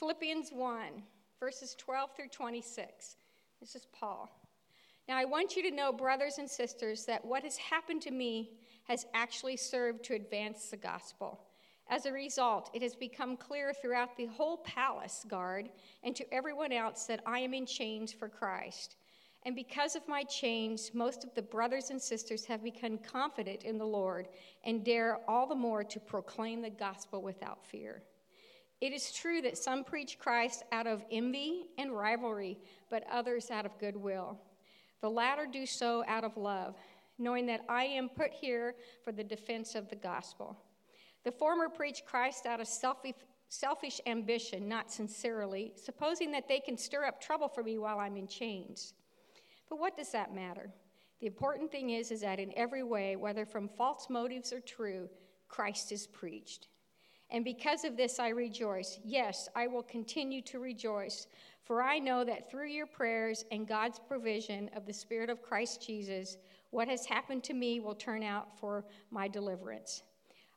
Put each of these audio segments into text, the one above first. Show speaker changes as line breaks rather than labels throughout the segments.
Philippians 1, verses 12 through 26. This is Paul. Now, I want you to know, brothers and sisters, that what has happened to me has actually served to advance the gospel. As a result, it has become clear throughout the whole palace guard and to everyone else that I am in chains for Christ. And because of my chains, most of the brothers and sisters have become confident in the Lord and dare all the more to proclaim the gospel without fear. It is true that some preach Christ out of envy and rivalry, but others out of goodwill. The latter do so out of love, knowing that I am put here for the defense of the gospel. The former preach Christ out of selfish, ambition, not sincerely, supposing that they can stir up trouble for me while I'm in chains. But what does that matter? The important thing is, is that in every way, whether from false motives or true, Christ is preached. And because of this, I rejoice. Yes, I will continue to rejoice, for I know that through your prayers and God's provision of the Spirit of Christ Jesus, what has happened to me will turn out for my deliverance.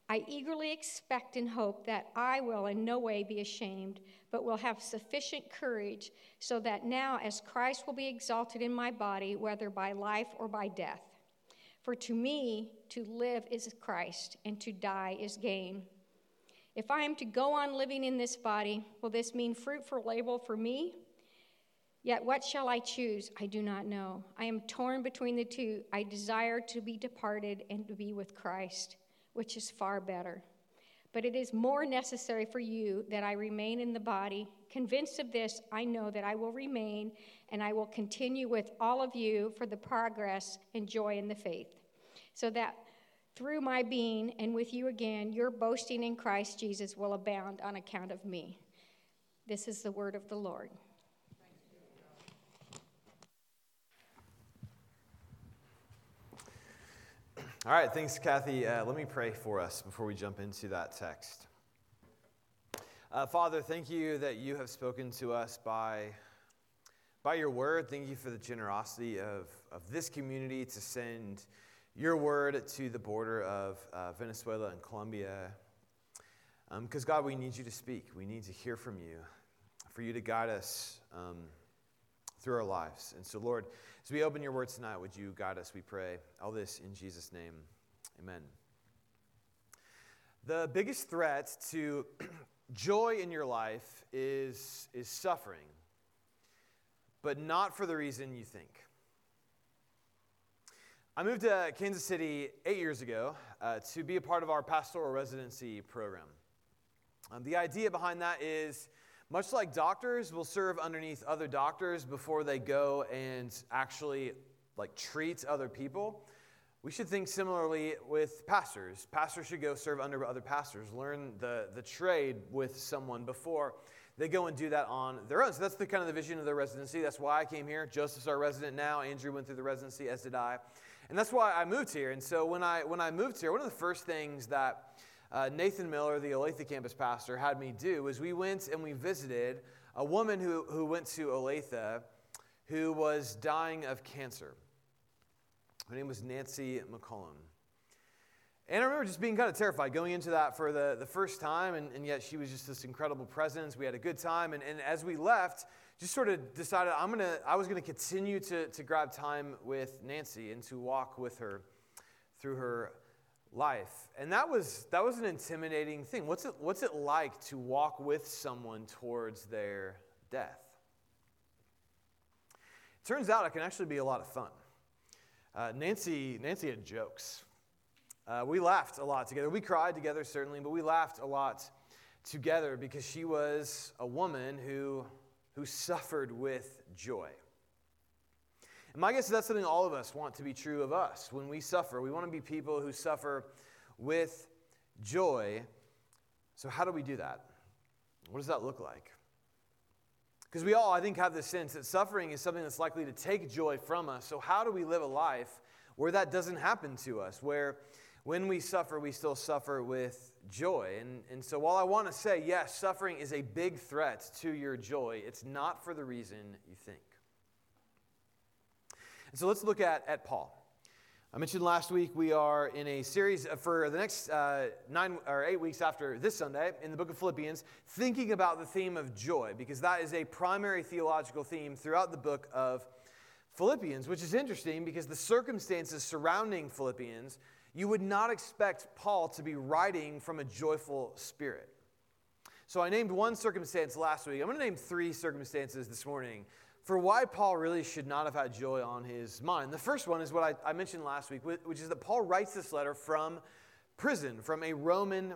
I eagerly expect and hope that I will in no way be ashamed, but will have sufficient courage, so that now, as Christ will be exalted in my body, whether by life or by death. For to me, to live is Christ, and to die is gain. If I am to go on living in this body, will this mean fruitful labor for me? Yet what shall I choose? I do not know. I am torn between the two. I desire to be departed and to be with Christ, which is far better. But it is more necessary for you that I remain in the body. Convinced of this, I know that I will remain and I will continue with all of you for the progress and joy in the faith, so that through my being and with you again, your boasting in Christ Jesus will abound on account of me. This is the word of the Lord.
All right, thanks, Kathy. Uh, let me pray for us before we jump into that text. Uh, Father, thank you that you have spoken to us by, by your word. Thank you for the generosity of, of this community to send your word to the border of uh, Venezuela and Colombia. Because, um, God, we need you to speak. We need to hear from you, for you to guide us um, through our lives. And so, Lord, as we open your word tonight, would you guide us, we pray. All this in Jesus' name. Amen. The biggest threat to joy in your life is, is suffering, but not for the reason you think. I moved to Kansas City eight years ago uh, to be a part of our pastoral residency program. Um, the idea behind that is much like doctors will serve underneath other doctors before they go and actually like treat other people. We should think similarly with pastors. Pastors should go serve under other pastors, learn the, the trade with someone before they go and do that on their own. So that's the kind of the vision of the residency. That's why I came here. Joseph's our resident now. Andrew went through the residency, as did I. And that's why I moved here. And so when I, when I moved here, one of the first things that uh, Nathan Miller, the Olathe campus pastor, had me do was we went and we visited a woman who, who went to Olathe who was dying of cancer. Her name was Nancy McCullum. And I remember just being kind of terrified going into that for the, the first time, and, and yet she was just this incredible presence. We had a good time. And, and as we left, just sort of decided I'm gonna, I was going to continue to, to grab time with Nancy and to walk with her through her life. And that was, that was an intimidating thing. What's it, what's it like to walk with someone towards their death? It turns out it can actually be a lot of fun. Uh, Nancy, Nancy had jokes uh, we laughed a lot together. We cried together, certainly, but we laughed a lot together because she was a woman who, who suffered with joy. And my guess is that's something all of us want to be true of us. When we suffer, we want to be people who suffer with joy. So, how do we do that? What does that look like? Because we all, I think, have this sense that suffering is something that's likely to take joy from us. So, how do we live a life where that doesn't happen to us? Where when we suffer, we still suffer with joy. And, and so, while I want to say, yes, suffering is a big threat to your joy, it's not for the reason you think. And so, let's look at, at Paul. I mentioned last week we are in a series for the next uh, nine or eight weeks after this Sunday in the book of Philippians, thinking about the theme of joy, because that is a primary theological theme throughout the book of Philippians, which is interesting because the circumstances surrounding Philippians, you would not expect Paul to be writing from a joyful spirit. So I named one circumstance last week. I'm going to name three circumstances this morning for why Paul really should not have had joy on his mind. The first one is what I, I, mentioned last week, which is that Paul writes this letter from prison, from a Roman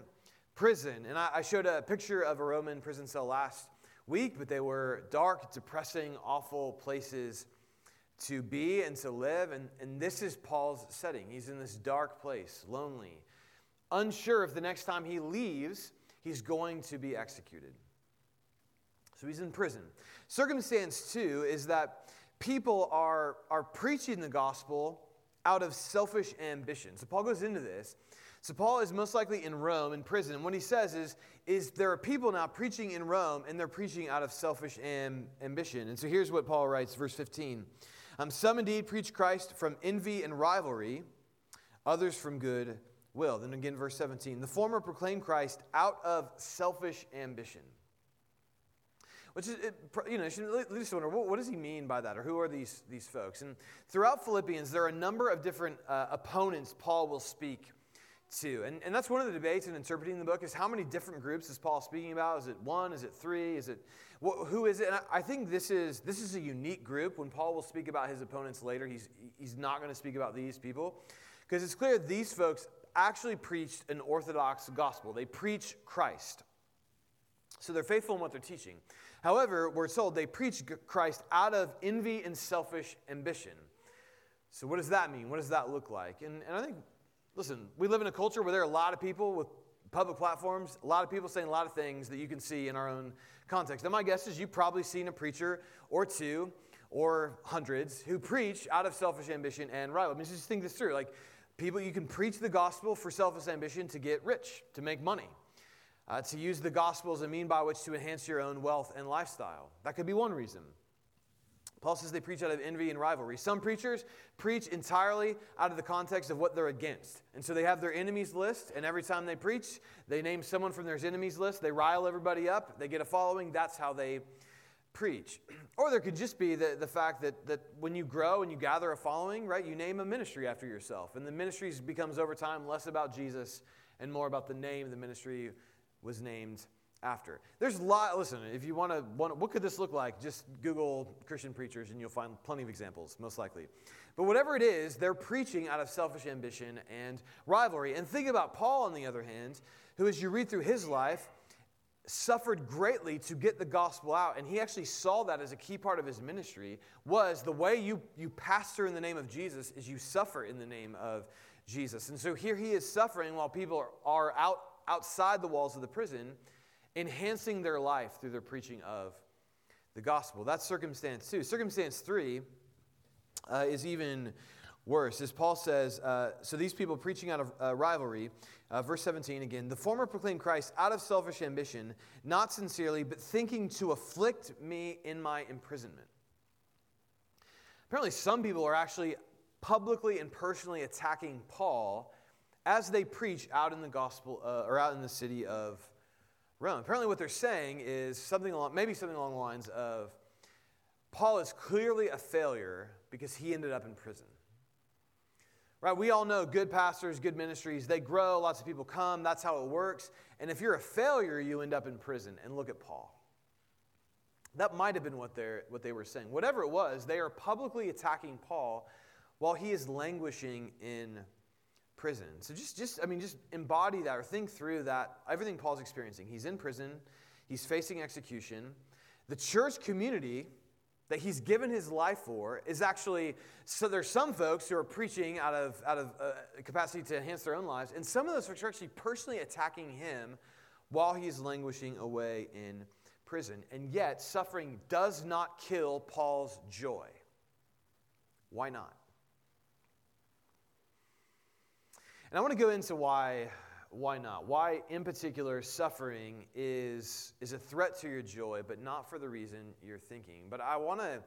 prison. And I, I showed a picture of a Roman prison cell last week, but they were dark, depressing, awful places to be and to live. And, and this is Paul's setting. He's in this dark place, lonely, unsure if the next time he leaves, he's going to be executed. So he's in prison. Circumstance two is that people are, are preaching the gospel out of selfish ambition. So Paul goes into this. So Paul is most likely in Rome in prison. And what he says is, is there are people now preaching in Rome and they're preaching out of selfish am, ambition. And so here's what Paul writes, verse 15. Um, Some indeed preach Christ from envy and rivalry, others from good will. Then again, verse 17. The former proclaim Christ out of selfish ambition which is, it, you know, you should wonder, what, what, does he mean by that? Or who are these, these folks? And throughout Philippians, there are a number of different uh, opponents Paul will speak to. And, and that's one of the debates in interpreting the book is how many different groups is Paul speaking about? Is it one? Is it three? Is it, who is it? And I, I think this is, this is a unique group. When Paul will speak about his opponents later, he's, he's not going to speak about these people. Because it's clear these folks actually preached an orthodox gospel. They preach Christ. So they're faithful in what they're teaching. However, we're told they preach Christ out of envy and selfish ambition. So, what does that mean? What does that look like? And, and I think, listen, we live in a culture where there are a lot of people with public platforms, a lot of people saying a lot of things that you can see in our own context. And my guess is you've probably seen a preacher or two or hundreds who preach out of selfish ambition and rival. I mean, just think this through. Like, people, you can preach the gospel for selfish ambition to get rich, to make money uh, to use the gospel as a mean by which to enhance your own wealth and lifestyle. That could be one reason. Paul says they preach out of envy and rivalry. Some preachers preach entirely out of the context of what they're against. And so they have their enemies list, and every time they preach, they name someone from their enemies list. They rile everybody up, they get a following. That's how they preach. Or there could just be the, the fact that, that when you grow and you gather a following, right, you name a ministry after yourself. And the ministry becomes over time less about Jesus and more about the name the ministry was named after. There's a lot, listen, if you want to, what could this look like? Just Google Christian preachers and you'll find plenty of examples, most likely. But whatever it is, they're preaching out of selfish ambition and rivalry. And think about Paul, on the other hand, who, as you read through his life, suffered greatly to get the gospel out and he actually saw that as a key part of his ministry was the way you, you pastor in the name of jesus is you suffer in the name of jesus and so here he is suffering while people are, are out outside the walls of the prison, enhancing their life through their preaching of the gospel. That's circumstance two. Circumstance three uh, is even worse. As Paul says, uh, so these people preaching out of uh, rivalry, uh, verse 17 again, the former proclaimed Christ out of selfish ambition, not sincerely, but thinking to afflict me in my imprisonment. Apparently, some people are actually publicly and personally attacking Paul as they preach out in the gospel uh, or out in the city of Rome. Apparently, what they're saying is something along, maybe something along the lines of Paul is clearly a failure because he ended up in prison. Right? We all know good pastors, good ministries, they grow, lots of people come, that's how it works. And if you're a failure, you end up in prison. And look at Paul. That might have been what, they're, what they were saying. Whatever it was, they are publicly attacking Paul while he is languishing in prison. So just, just, I mean, just embody that or think through that, everything Paul's experiencing. He's in prison, he's facing execution. The church community that he's given his life for is actually, so there's some folks who are preaching out of, out of uh, capacity to enhance their own lives, and some of those folks are actually personally attacking him while he's languishing away in prison. And yet, suffering does not kill Paul's joy. Why not? And I want to go into why why not? Why, in particular, suffering is, is a threat to your joy, but not for the reason you're thinking. But I want to,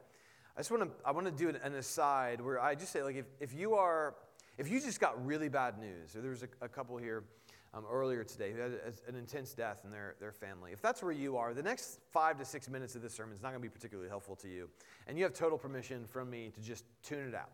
I just want to, I want to do an aside where I just say, like, if, if you are, If you just got really bad news, or there was a, a couple here um, earlier today who had an intense death in their, their family, if that's where you are, the next five to six minutes of this sermon is not going to be particularly helpful to you. And you have total permission from me to just tune it out.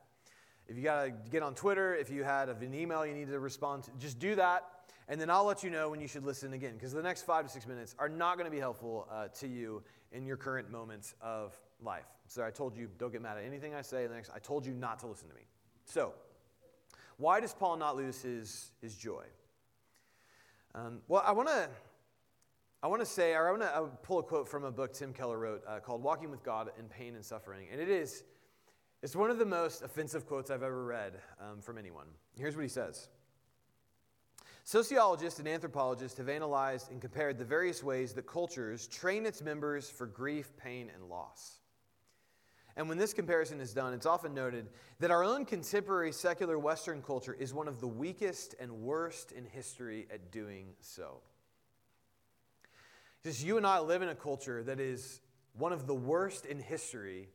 If you got to get on Twitter, if you had an email you need to respond to, just do that. And then I'll let you know when you should listen again, because the next five to six minutes are not going to be helpful uh, to you in your current moments of life. So I told you, don't get mad at anything I say. The next, I told you not to listen to me. So, why does Paul not lose his, his joy? Um, well, I want to I want to say, or I want to pull a quote from a book Tim Keller wrote uh, called "Walking with God in Pain and Suffering," and it is it's one of the most offensive quotes I've ever read um, from anyone. Here's what he says. Sociologists and anthropologists have analyzed and compared the various ways that cultures train its members for grief, pain, and loss. And when this comparison is done, it's often noted that our own contemporary secular Western culture is one of the weakest and worst in history at doing so. Just you and I live in a culture that is one of the worst in history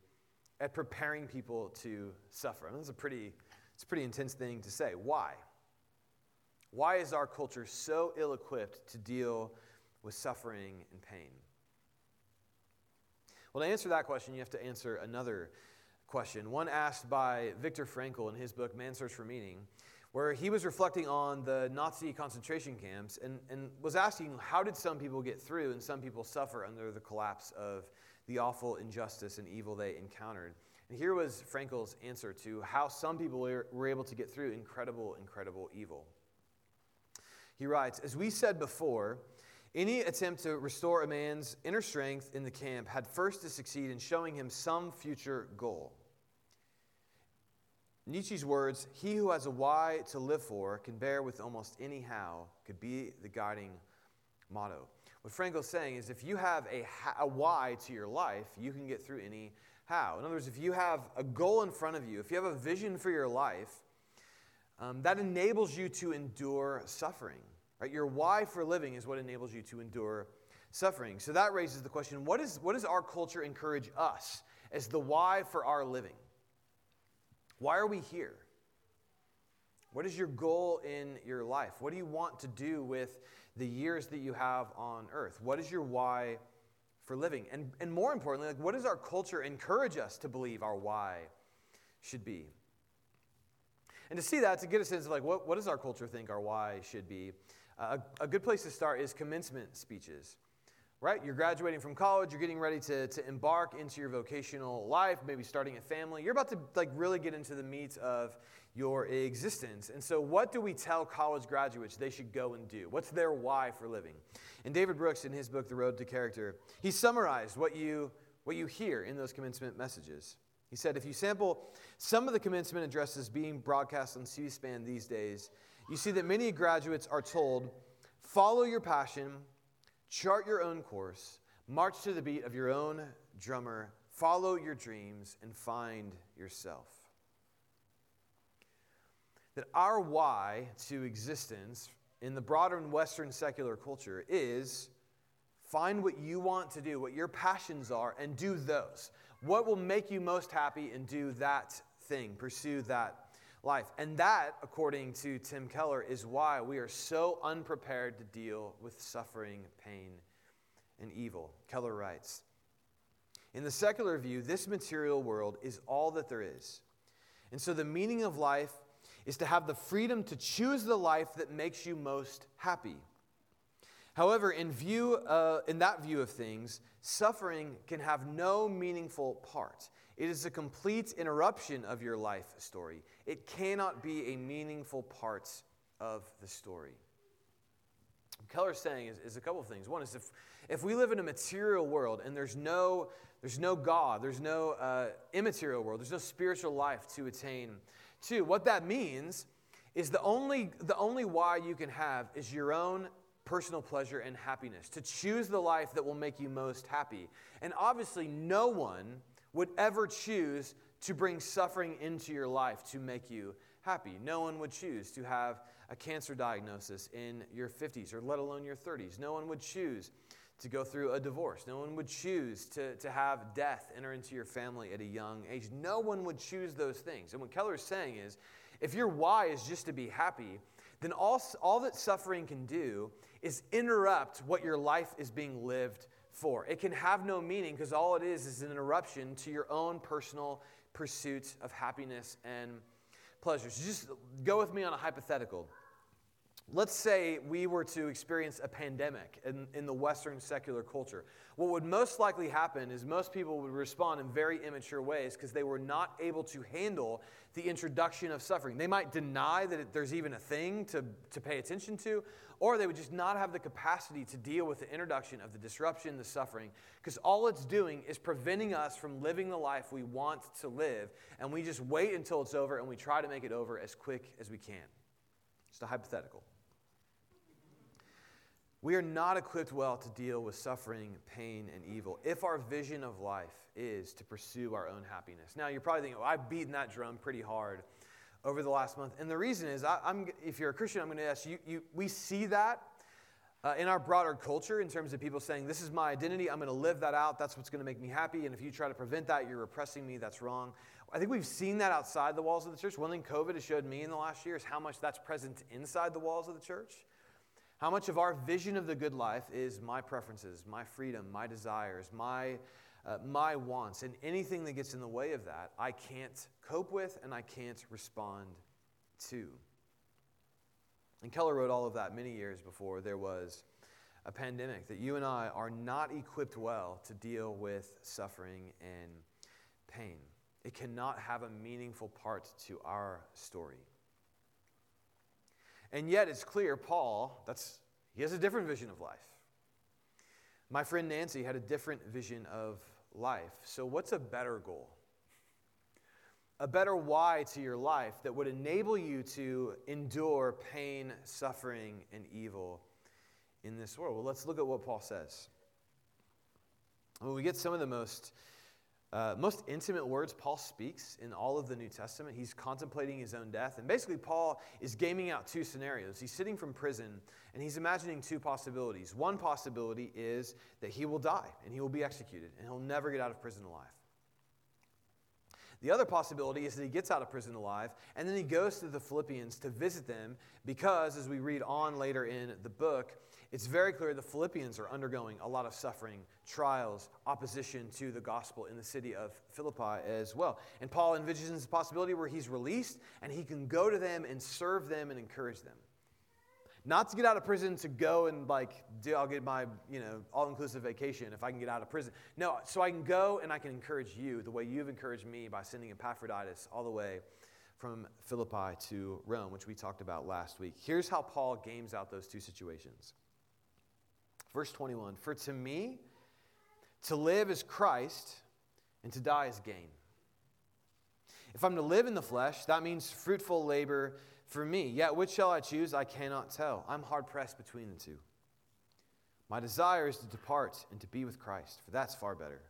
at preparing people to suffer. I mean, that's a pretty, it's a pretty intense thing to say. Why? Why is our culture so ill equipped to deal with suffering and pain? Well, to answer that question, you have to answer another question, one asked by Viktor Frankl in his book, Man's Search for Meaning, where he was reflecting on the Nazi concentration camps and, and was asking how did some people get through and some people suffer under the collapse of the awful injustice and evil they encountered. And here was Frankl's answer to how some people were able to get through incredible, incredible evil. He writes As we said before, any attempt to restore a man's inner strength in the camp had first to succeed in showing him some future goal. Nietzsche's words, he who has a why to live for can bear with almost any how, could be the guiding motto. What Frankl's saying is if you have a, a why to your life, you can get through any how. In other words, if you have a goal in front of you, if you have a vision for your life, um, that enables you to endure suffering. Right? Your why for living is what enables you to endure suffering. So that raises the question what, is, what does our culture encourage us as the why for our living? Why are we here? What is your goal in your life? What do you want to do with the years that you have on earth? What is your why for living? And, and more importantly, like, what does our culture encourage us to believe our why should be? And to see that, to get a sense of like, what, what does our culture think our why should be? a, a good place to start is commencement speeches right? You're graduating from college, you're getting ready to, to embark into your vocational life, maybe starting a family. You're about to like really get into the meat of your existence. And so what do we tell college graduates they should go and do? What's their why for living? And David Brooks in his book The Road to Character, he summarized what you what you hear in those commencement messages. He said if you sample some of the commencement addresses being broadcast on C-SPAN these days, you see that many graduates are told follow your passion, chart your own course, march to the beat of your own drummer, follow your dreams, and find yourself. That our why to existence in the broader and Western secular culture is find what you want to do, what your passions are, and do those. What will make you most happy, and do that thing, pursue that life. And that, according to Tim Keller, is why we are so unprepared to deal with suffering, pain, and evil. Keller writes In the secular view, this material world is all that there is. And so the meaning of life is to have the freedom to choose the life that makes you most happy. However, in, view, uh, in that view of things, suffering can have no meaningful part. It is a complete interruption of your life story. It cannot be a meaningful part of the story. Keller's saying is, is a couple of things. One is if, if we live in a material world and there's no, there's no God, there's no uh, immaterial world, there's no spiritual life to attain to, what that means is the only, the only why you can have is your own personal pleasure and happiness, to choose the life that will make you most happy. And obviously, no one would ever choose to bring suffering into your life to make you happy. No one would choose to have a cancer diagnosis in your 50s or let alone your 30s. No one would choose to go through a divorce. No one would choose to, to have death enter into your family at a young age. No one would choose those things. And what Keller is saying is if your why is just to be happy, then all, all that suffering can do is interrupt what your life is being lived for. It can have no meaning because all it is is an interruption to your own personal pursuit of happiness and pleasure. So just go with me on a hypothetical. Let's say we were to experience a pandemic in, in the Western secular culture. What would most likely happen is most people would respond in very immature ways because they were not able to handle the introduction of suffering. They might deny that there's even a thing to, to pay attention to, or they would just not have the capacity to deal with the introduction of the disruption, the suffering, because all it's doing is preventing us from living the life we want to live, and we just wait until it's over and we try to make it over as quick as we can. Just a hypothetical. We are not equipped well to deal with suffering, pain, and evil if our vision of life is to pursue our own happiness. Now, you're probably thinking, oh, I've beaten that drum pretty hard over the last month. And the reason is, I, am if you're a Christian, I'm going to ask you, you we see that uh, in our broader culture in terms of people saying, This is my identity, I'm going to live that out, that's what's going to make me happy. And if you try to prevent that, you're repressing me, that's wrong. I think we've seen that outside the walls of the church. One thing COVID has showed me in the last year is how much that's present inside the walls of the church. How much of our vision of the good life is my preferences, my freedom, my desires, my, uh, my wants, and anything that gets in the way of that, I can't cope with and I can't respond to. And Keller wrote all of that many years before there was a pandemic, that you and I are not equipped well to deal with suffering and pain. It cannot have a meaningful part to our story. And yet it's clear Paul, that's he has a different vision of life. My friend Nancy had a different vision of life. So what's a better goal? A better why to your life that would enable you to endure pain, suffering, and evil in this world? Well, let's look at what Paul says. Well, we get some of the most uh, most intimate words Paul speaks in all of the New Testament. He's contemplating his own death. And basically, Paul is gaming out two scenarios. He's sitting from prison and he's imagining two possibilities. One possibility is that he will die and he will be executed and he'll never get out of prison alive. The other possibility is that he gets out of prison alive and then he goes to the Philippians to visit them because, as we read on later in the book, it's very clear the Philippians are undergoing a lot of suffering, trials, opposition to the gospel in the city of Philippi as well. And Paul envisions the possibility where he's released and he can go to them and serve them and encourage them. Not to get out of prison to go and like, do, I'll get my, you know, all-inclusive vacation if I can get out of prison. No, so I can go and I can encourage you the way you've encouraged me by sending Epaphroditus all the way from Philippi to Rome, which we talked about last week. Here's how Paul games out those two situations. Verse 21 For to me, to live is Christ, and to die is gain. If I'm to live in the flesh, that means fruitful labor for me. Yet which shall I choose? I cannot tell. I'm hard pressed between the two. My desire is to depart and to be with Christ, for that's far better.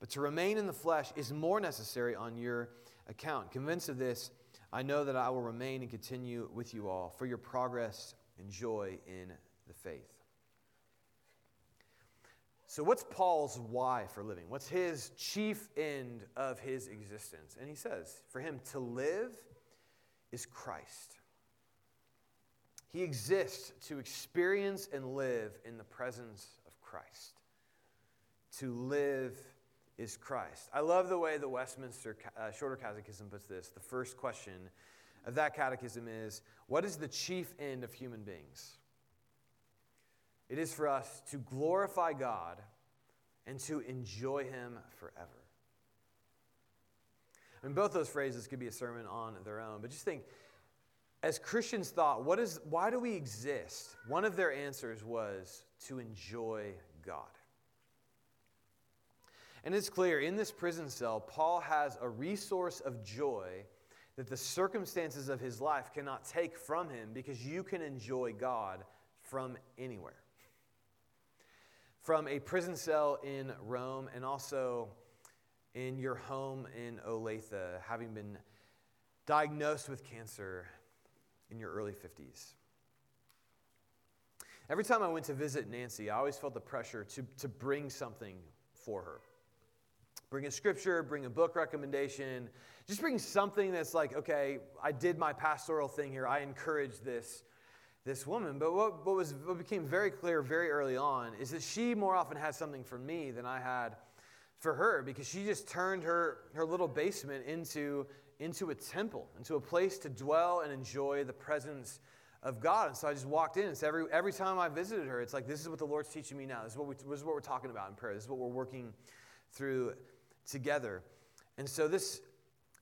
But to remain in the flesh is more necessary on your account. Convinced of this, I know that I will remain and continue with you all for your progress and joy in the faith. So, what's Paul's why for living? What's his chief end of his existence? And he says, for him to live is Christ. He exists to experience and live in the presence of Christ. To live is Christ. I love the way the Westminster uh, Shorter Catechism puts this. The first question of that catechism is What is the chief end of human beings? It is for us to glorify God and to enjoy Him forever. I mean, both those phrases could be a sermon on their own, but just think as Christians thought, what is, why do we exist? One of their answers was to enjoy God. And it's clear in this prison cell, Paul has a resource of joy that the circumstances of his life cannot take from him because you can enjoy God from anywhere from a prison cell in Rome and also in your home in Olathe, having been diagnosed with cancer in your early 50s. Every time I went to visit Nancy, I always felt the pressure to, to bring something for her. Bring a scripture, bring a book recommendation, just bring something that's like, okay, I did my pastoral thing here. I encouraged this, this woman. But what, what, was, what became very clear very early on is that she more often had something for me than I had for her because she just turned her, her little basement into, into a temple, into a place to dwell and enjoy the presence of God. And so I just walked in. So every, every time I visited her, it's like, this is what the Lord's teaching me now. This is what, we, this is what we're talking about in prayer. This is what we're working through together. And so this,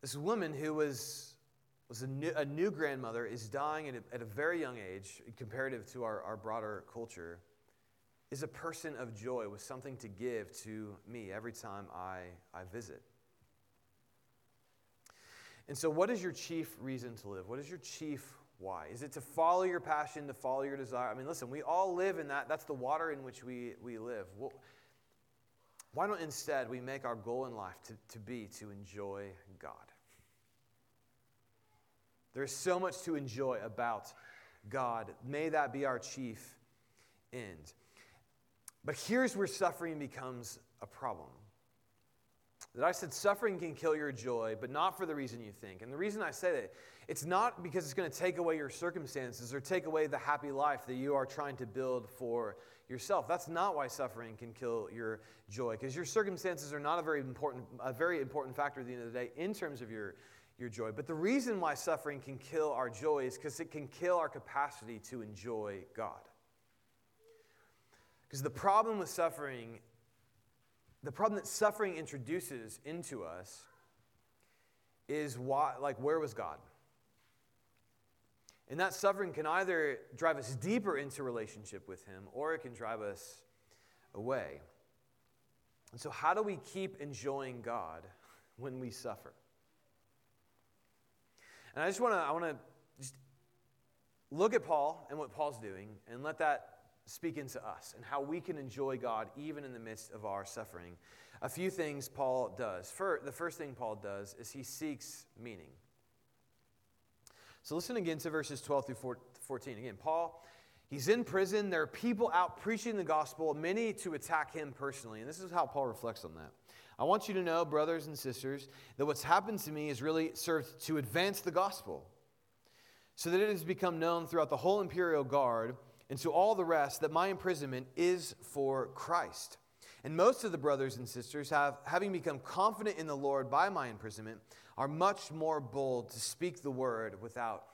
this woman who was, was a, new, a new grandmother is dying at a, at a very young age, comparative to our, our broader culture, is a person of joy with something to give to me every time I, I visit. And so, what is your chief reason to live? What is your chief why? Is it to follow your passion, to follow your desire? I mean, listen, we all live in that. That's the water in which we, we live. Well, why don't instead we make our goal in life to, to be to enjoy God? There's so much to enjoy about God. May that be our chief end. But here's where suffering becomes a problem. That I said suffering can kill your joy, but not for the reason you think. And the reason I say that, it's not because it's going to take away your circumstances or take away the happy life that you are trying to build for yourself. That's not why suffering can kill your joy, because your circumstances are not a very important, a very important factor at the end of the day in terms of your, your joy. But the reason why suffering can kill our joy is because it can kill our capacity to enjoy God. Because the problem with suffering, the problem that suffering introduces into us is why, like, where was God? And that suffering can either drive us deeper into relationship with Him or it can drive us away. And so, how do we keep enjoying God when we suffer? And I just want to I want to just look at Paul and what Paul's doing and let that speak into us and how we can enjoy God even in the midst of our suffering. A few things Paul does. For, the first thing Paul does is he seeks meaning. So listen again to verses 12 through 14. Again, Paul, he's in prison. There are people out preaching the gospel, many to attack him personally. And this is how Paul reflects on that. I want you to know, brothers and sisters, that what's happened to me has really served to advance the gospel, so that it has become known throughout the whole imperial guard and to all the rest that my imprisonment is for Christ. And most of the brothers and sisters have, having become confident in the Lord by my imprisonment, are much more bold to speak the word without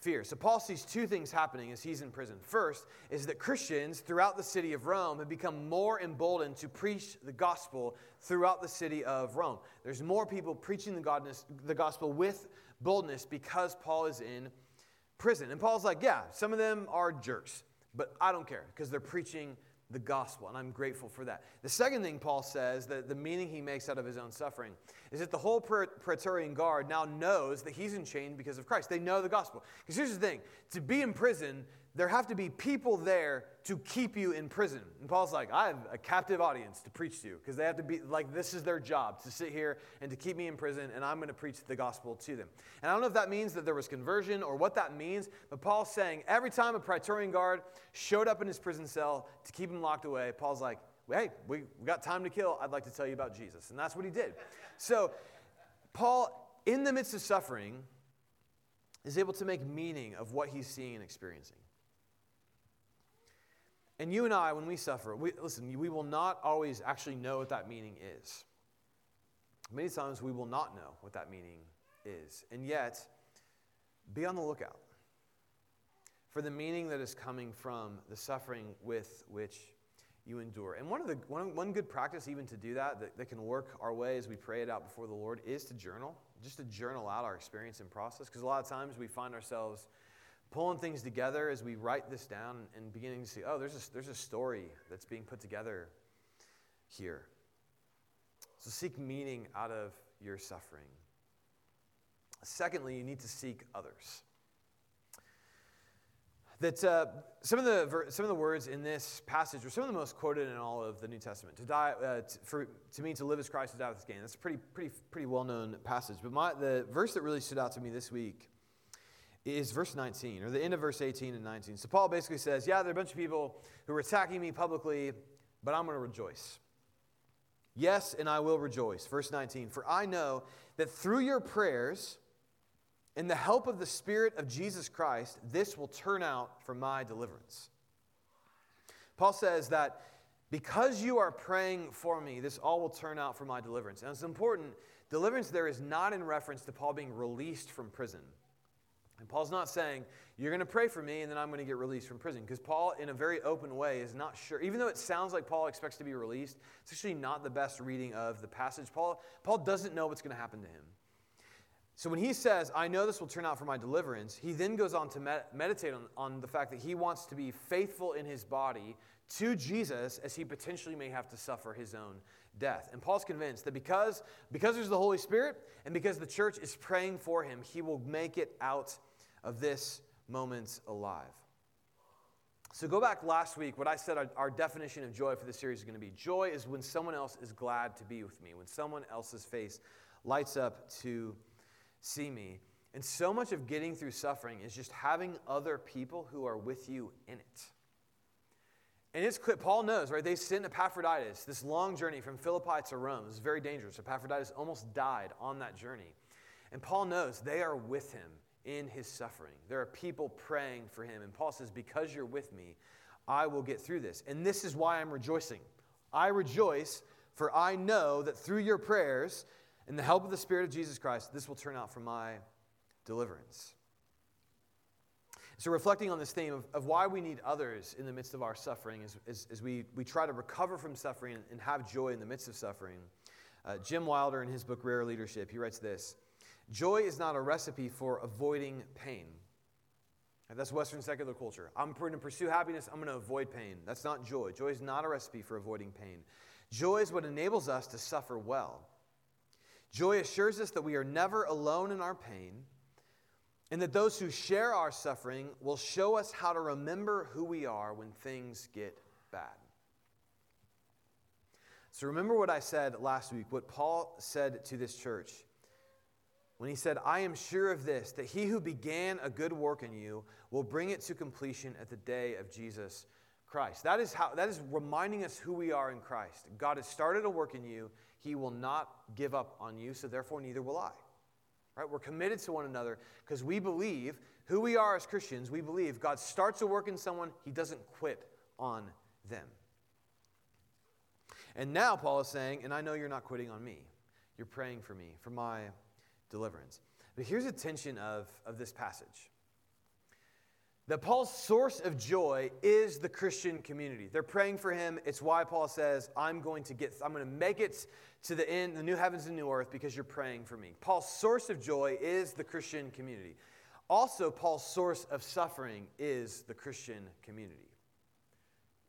fear. So Paul sees two things happening as he's in prison. First is that Christians throughout the city of Rome have become more emboldened to preach the gospel throughout the city of Rome. There's more people preaching the, godness, the gospel with boldness because Paul is in prison. And Paul's like, yeah, some of them are jerks, but I don't care because they're preaching the gospel, and I'm grateful for that. The second thing Paul says, that the meaning he makes out of his own suffering, is that the whole Praetorian Guard now knows that he's in chains because of Christ. They know the gospel. Because here's the thing to be in prison, there have to be people there to keep you in prison. And Paul's like, I have a captive audience to preach to because they have to be like, this is their job to sit here and to keep me in prison, and I'm going to preach the gospel to them. And I don't know if that means that there was conversion or what that means, but Paul's saying every time a Praetorian guard showed up in his prison cell to keep him locked away, Paul's like, hey, we, we got time to kill. I'd like to tell you about Jesus. And that's what he did. So, Paul, in the midst of suffering, is able to make meaning of what he's seeing and experiencing. And you and I, when we suffer, we, listen, we will not always actually know what that meaning is. Many times we will not know what that meaning is. And yet, be on the lookout for the meaning that is coming from the suffering with which you endure. And one of the one, one good practice even to do that, that that can work our way as we pray it out before the Lord is to journal, just to journal out our experience and process. Because a lot of times we find ourselves pulling things together as we write this down and beginning to see, oh, there's a, there's a story that's being put together here. So seek meaning out of your suffering. Secondly, you need to seek others. That uh, some, of the, some of the words in this passage are some of the most quoted in all of the New Testament. To die, uh, to, for, to me, to live as Christ, to die with gain. That's a pretty, pretty, pretty well known passage. But my, the verse that really stood out to me this week is verse 19, or the end of verse 18 and 19. So Paul basically says, Yeah, there are a bunch of people who are attacking me publicly, but I'm going to rejoice. Yes, and I will rejoice. Verse 19 For I know that through your prayers and the help of the Spirit of Jesus Christ, this will turn out for my deliverance. Paul says that because you are praying for me, this all will turn out for my deliverance. And it's important, deliverance there is not in reference to Paul being released from prison. And Paul's not saying, You're going to pray for me and then I'm going to get released from prison. Because Paul, in a very open way, is not sure. Even though it sounds like Paul expects to be released, it's actually not the best reading of the passage. Paul, Paul doesn't know what's going to happen to him. So when he says, I know this will turn out for my deliverance, he then goes on to med- meditate on, on the fact that he wants to be faithful in his body to Jesus as he potentially may have to suffer his own death. And Paul's convinced that because, because there's the Holy Spirit and because the church is praying for him, he will make it out of this moment alive. So go back last week, what I said our, our definition of joy for this series is going to be joy is when someone else is glad to be with me, when someone else's face lights up to see me. And so much of getting through suffering is just having other people who are with you in it. And it's clear, Paul knows, right? They sent Epaphroditus, this long journey from Philippi to Rome. It was very dangerous. Epaphroditus almost died on that journey. And Paul knows they are with him in his suffering. There are people praying for him. And Paul says, Because you're with me, I will get through this. And this is why I'm rejoicing. I rejoice, for I know that through your prayers and the help of the Spirit of Jesus Christ, this will turn out for my deliverance. So, reflecting on this theme of, of why we need others in the midst of our suffering as, as, as we, we try to recover from suffering and, and have joy in the midst of suffering, uh, Jim Wilder, in his book Rare Leadership, he writes this Joy is not a recipe for avoiding pain. That's Western secular culture. I'm going to pursue happiness, I'm going to avoid pain. That's not joy. Joy is not a recipe for avoiding pain. Joy is what enables us to suffer well. Joy assures us that we are never alone in our pain, and that those who share our suffering will show us how to remember who we are when things get bad. So, remember what I said last week, what Paul said to this church when he said, I am sure of this, that he who began a good work in you will bring it to completion at the day of Jesus Christ. That is, how, that is reminding us who we are in Christ. God has started a work in you, he will not give up on you, so therefore neither will I. Right? We're committed to one another because we believe who we are as Christians. We believe God starts a work in someone, he doesn't quit on them. And now Paul is saying, and I know you're not quitting on me. You're praying for me, for my deliverance. But here's the tension of, of this passage that Paul's source of joy is the Christian community. They're praying for him. It's why Paul says, I'm going to get, I'm going to make it to the end, the new heavens and new earth, because you're praying for me. Paul's source of joy is the Christian community. Also, Paul's source of suffering is the Christian community.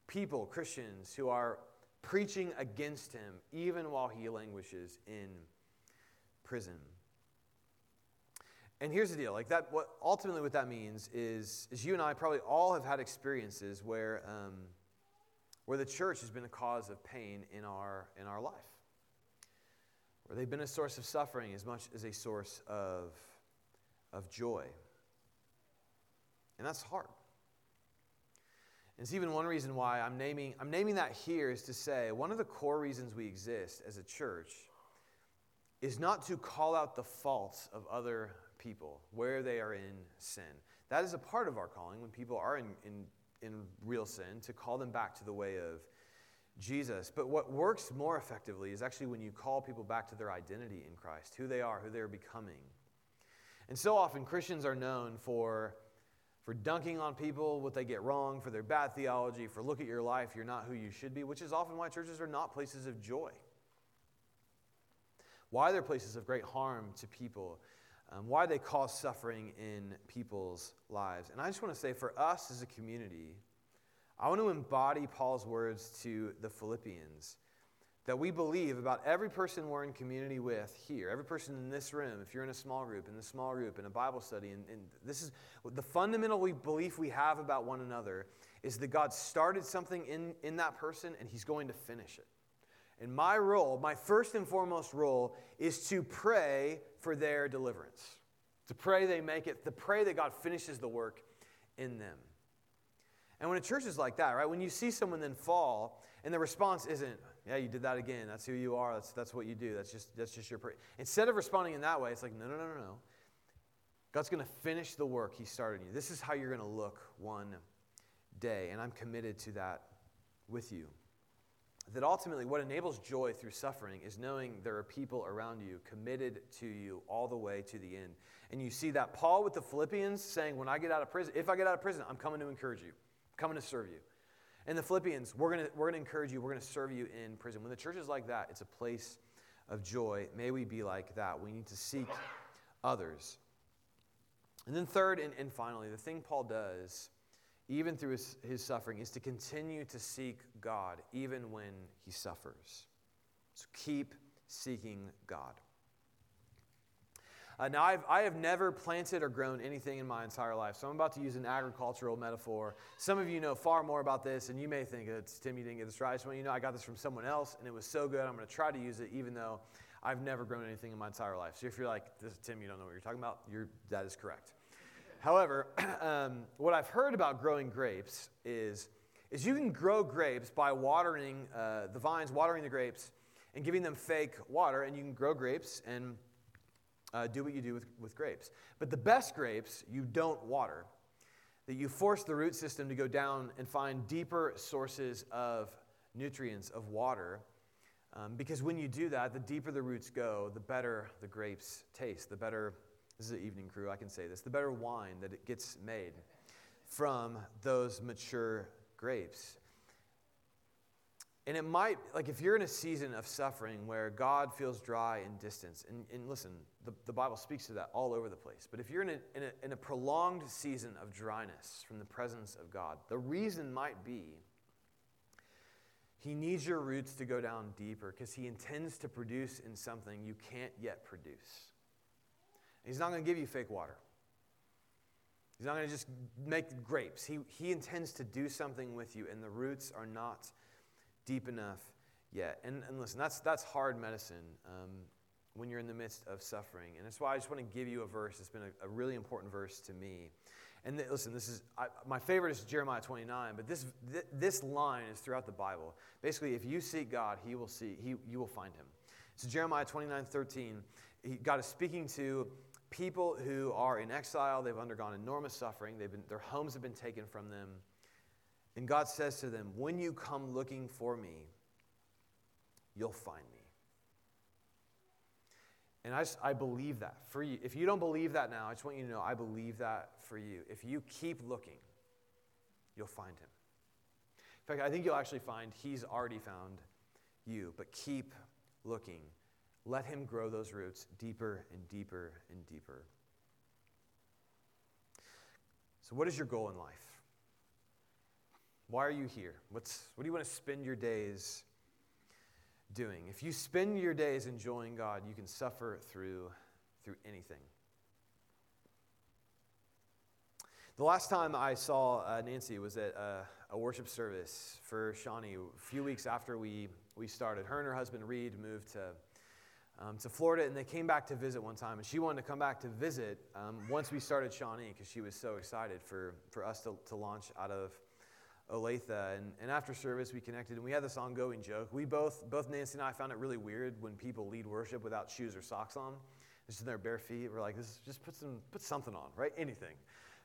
People, Christians, who are preaching against him even while he languishes in prison. And here's the deal like that, what ultimately what that means is, is you and I probably all have had experiences where, um, where the church has been a cause of pain in our, in our life, where they've been a source of suffering as much as a source of, of joy. And that's hard. And it's even one reason why I'm naming, I'm naming that here is to say one of the core reasons we exist as a church is not to call out the faults of other people where they are in sin. That is a part of our calling when people are in, in, in real sin, to call them back to the way of Jesus. But what works more effectively is actually when you call people back to their identity in Christ, who they are, who they're becoming. And so often Christians are known for, for dunking on people, what they get wrong, for their bad theology, for look at your life, you're not who you should be, which is often why churches are not places of joy. Why they're places of great harm to people um, why they cause suffering in people's lives. And I just want to say, for us as a community, I want to embody Paul's words to the Philippians that we believe about every person we're in community with here, every person in this room, if you're in a small group, in the small group, in a Bible study, and, and this is the fundamental belief we have about one another is that God started something in, in that person and he's going to finish it. And my role, my first and foremost role, is to pray for their deliverance. To pray they make it, to pray that God finishes the work in them. And when a church is like that, right, when you see someone then fall and the response isn't, Yeah, you did that again. That's who you are. That's, that's what you do. That's just, that's just your praise. Instead of responding in that way, it's like, no, no, no, no, no. God's going to finish the work He started in you. This is how you're going to look one day. And I'm committed to that with you. That ultimately, what enables joy through suffering is knowing there are people around you committed to you all the way to the end. And you see that Paul with the Philippians saying, When I get out of prison, if I get out of prison, I'm coming to encourage you, I'm coming to serve you. And the Philippians, we're going we're to encourage you, we're going to serve you in prison. When the church is like that, it's a place of joy. May we be like that. We need to seek others. And then, third and, and finally, the thing Paul does even through his, his suffering, is to continue to seek God even when he suffers. So keep seeking God. Uh, now, I've, I have never planted or grown anything in my entire life, so I'm about to use an agricultural metaphor. Some of you know far more about this, and you may think it's Tim, you didn't get this right. Want you know I got this from someone else, and it was so good, I'm going to try to use it, even though I've never grown anything in my entire life. So if you're like, this, Tim, you don't know what you're talking about, you're, that is correct. However, um, what I've heard about growing grapes is, is you can grow grapes by watering uh, the vines, watering the grapes, and giving them fake water, and you can grow grapes and uh, do what you do with, with grapes. But the best grapes you don't water, that you force the root system to go down and find deeper sources of nutrients, of water. Um, because when you do that, the deeper the roots go, the better the grapes taste, the better this is the evening crew, I can say this, the better wine that it gets made from those mature grapes. And it might, like if you're in a season of suffering where God feels dry and distance, and, and listen, the, the Bible speaks to that all over the place. But if you're in a, in, a, in a prolonged season of dryness from the presence of God, the reason might be He needs your roots to go down deeper because He intends to produce in something you can't yet produce. He's not going to give you fake water. He's not going to just make grapes. He, he intends to do something with you, and the roots are not deep enough yet. And, and listen, that's, that's hard medicine um, when you're in the midst of suffering. And that's why I just want to give you a verse. It's been a, a really important verse to me. And th- listen, this is I, my favorite is Jeremiah 29, but this, th- this line is throughout the Bible. Basically, if you seek God, He will see, he, you will find Him. So Jeremiah 29, 13, he, God is speaking to people who are in exile, they've undergone enormous suffering, they've been, their homes have been taken from them. And God says to them, When you come looking for me, you'll find me. And I, just, I believe that for you. If you don't believe that now, I just want you to know I believe that for you. If you keep looking, you'll find him. In fact, I think you'll actually find he's already found you, but keep looking let Him grow those roots deeper and deeper and deeper. So, what is your goal in life? Why are you here? What's, what do you want to spend your days doing? If you spend your days enjoying God, you can suffer through, through anything. The last time I saw uh, Nancy was at a, a, worship service for Shawnee a few weeks after we, we started. Her and her husband Reed moved to um, to Florida, and they came back to visit one time. And she wanted to come back to visit um, once we started Shawnee because she was so excited for, for us to, to launch out of Olathe. And, and after service, we connected, and we had this ongoing joke. We both, both Nancy and I, found it really weird when people lead worship without shoes or socks on, just in their bare feet. We're like, this, just put, some, put something on, right? Anything.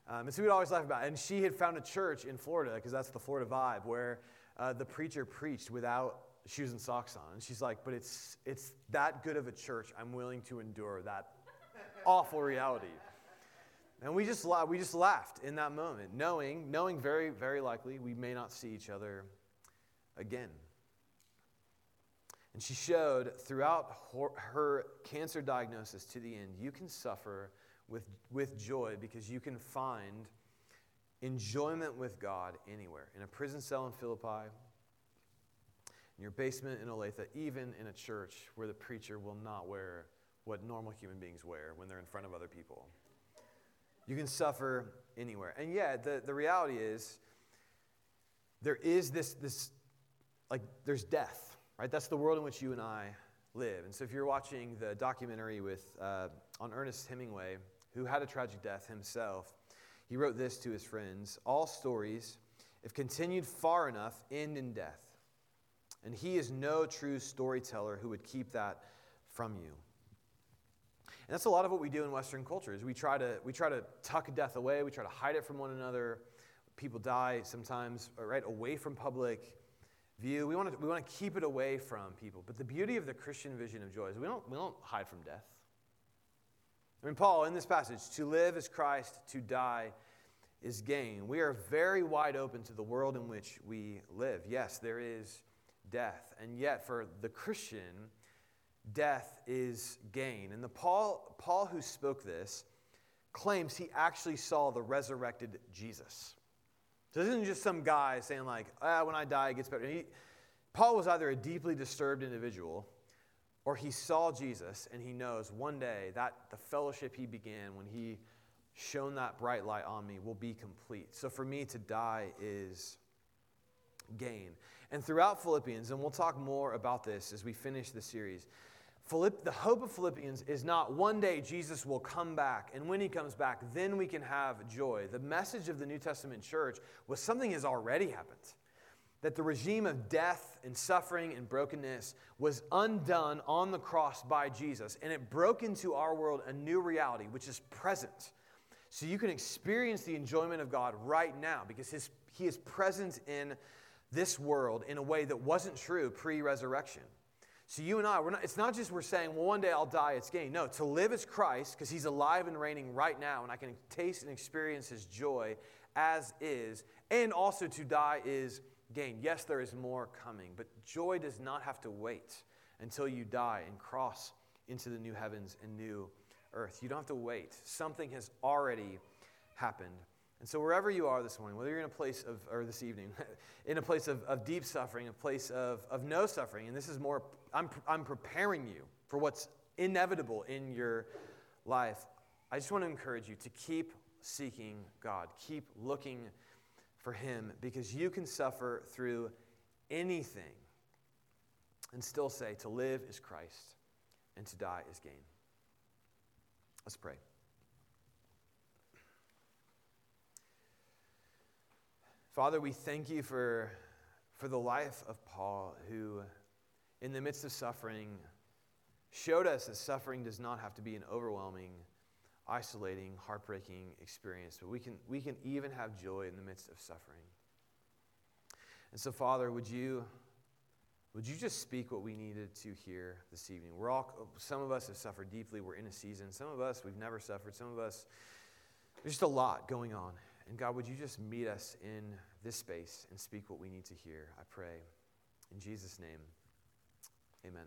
Um, and so we'd always laugh about it. And she had found a church in Florida, because that's the Florida vibe, where uh, the preacher preached without shoes and socks on. And she's like, but it's, it's that good of a church, I'm willing to endure that awful reality. And we just, we just laughed in that moment, knowing, knowing very, very likely we may not see each other again. And she showed throughout her cancer diagnosis to the end, you can suffer with, with joy because you can find enjoyment with God anywhere. In a prison cell in Philippi, in your basement in Olathe, even in a church where the preacher will not wear what normal human beings wear when they're in front of other people. You can suffer anywhere. And yet, the, the reality is, there is this, this, like, there's death, right? That's the world in which you and I live. And so, if you're watching the documentary with, uh, on Ernest Hemingway, who had a tragic death himself, he wrote this to his friends All stories, if continued far enough, end in death. And he is no true storyteller who would keep that from you. And that's a lot of what we do in Western culture is we try to, we try to tuck death away, we try to hide it from one another. People die sometimes, right, away from public view. We want to, we want to keep it away from people. But the beauty of the Christian vision of joy is we don't, we don't hide from death. I mean, Paul, in this passage, to live is Christ, to die is gain. We are very wide open to the world in which we live. Yes, there is death. And yet, for the Christian, death is gain. And the Paul, Paul who spoke this claims he actually saw the resurrected Jesus. So this isn't just some guy saying like, ah, when I die, it gets better. He, Paul was either a deeply disturbed individual or he saw Jesus and he knows one day that the fellowship he began when he shone that bright light on me will be complete. So for me to die is gain. And throughout Philippians, and we'll talk more about this as we finish the series, Philipp, the hope of Philippians is not one day Jesus will come back, and when he comes back, then we can have joy. The message of the New Testament church was something has already happened. That the regime of death and suffering and brokenness was undone on the cross by Jesus, and it broke into our world a new reality, which is present. So you can experience the enjoyment of God right now because his, he is present in this world in a way that wasn't true pre resurrection. So you and I, not, it's not just we're saying, well, one day I'll die, it's gain. No, to live is Christ because he's alive and reigning right now, and I can taste and experience his joy as is. And also to die is gain. Yes, there is more coming, but joy does not have to wait until you die and cross into the new heavens and new earth. You don't have to wait. Something has already happened. And so, wherever you are this morning, whether you're in a place of, or this evening, in a place of, of deep suffering, a place of, of no suffering, and this is more, I'm, I'm preparing you for what's inevitable in your life. I just want to encourage you to keep seeking God, keep looking for Him, because you can suffer through anything and still say, to live is Christ and to die is gain. Let's pray. Father, we thank you for, for the life of Paul, who, in the midst of suffering, showed us that suffering does not have to be an overwhelming, isolating, heartbreaking experience, but we can, we can even have joy in the midst of suffering. And so, Father, would you, would you just speak what we needed to hear this evening? We're all, some of us have suffered deeply. We're in a season. Some of us, we've never suffered. Some of us, there's just a lot going on. And God, would you just meet us in this space and speak what we need to hear? I pray. In Jesus' name, amen.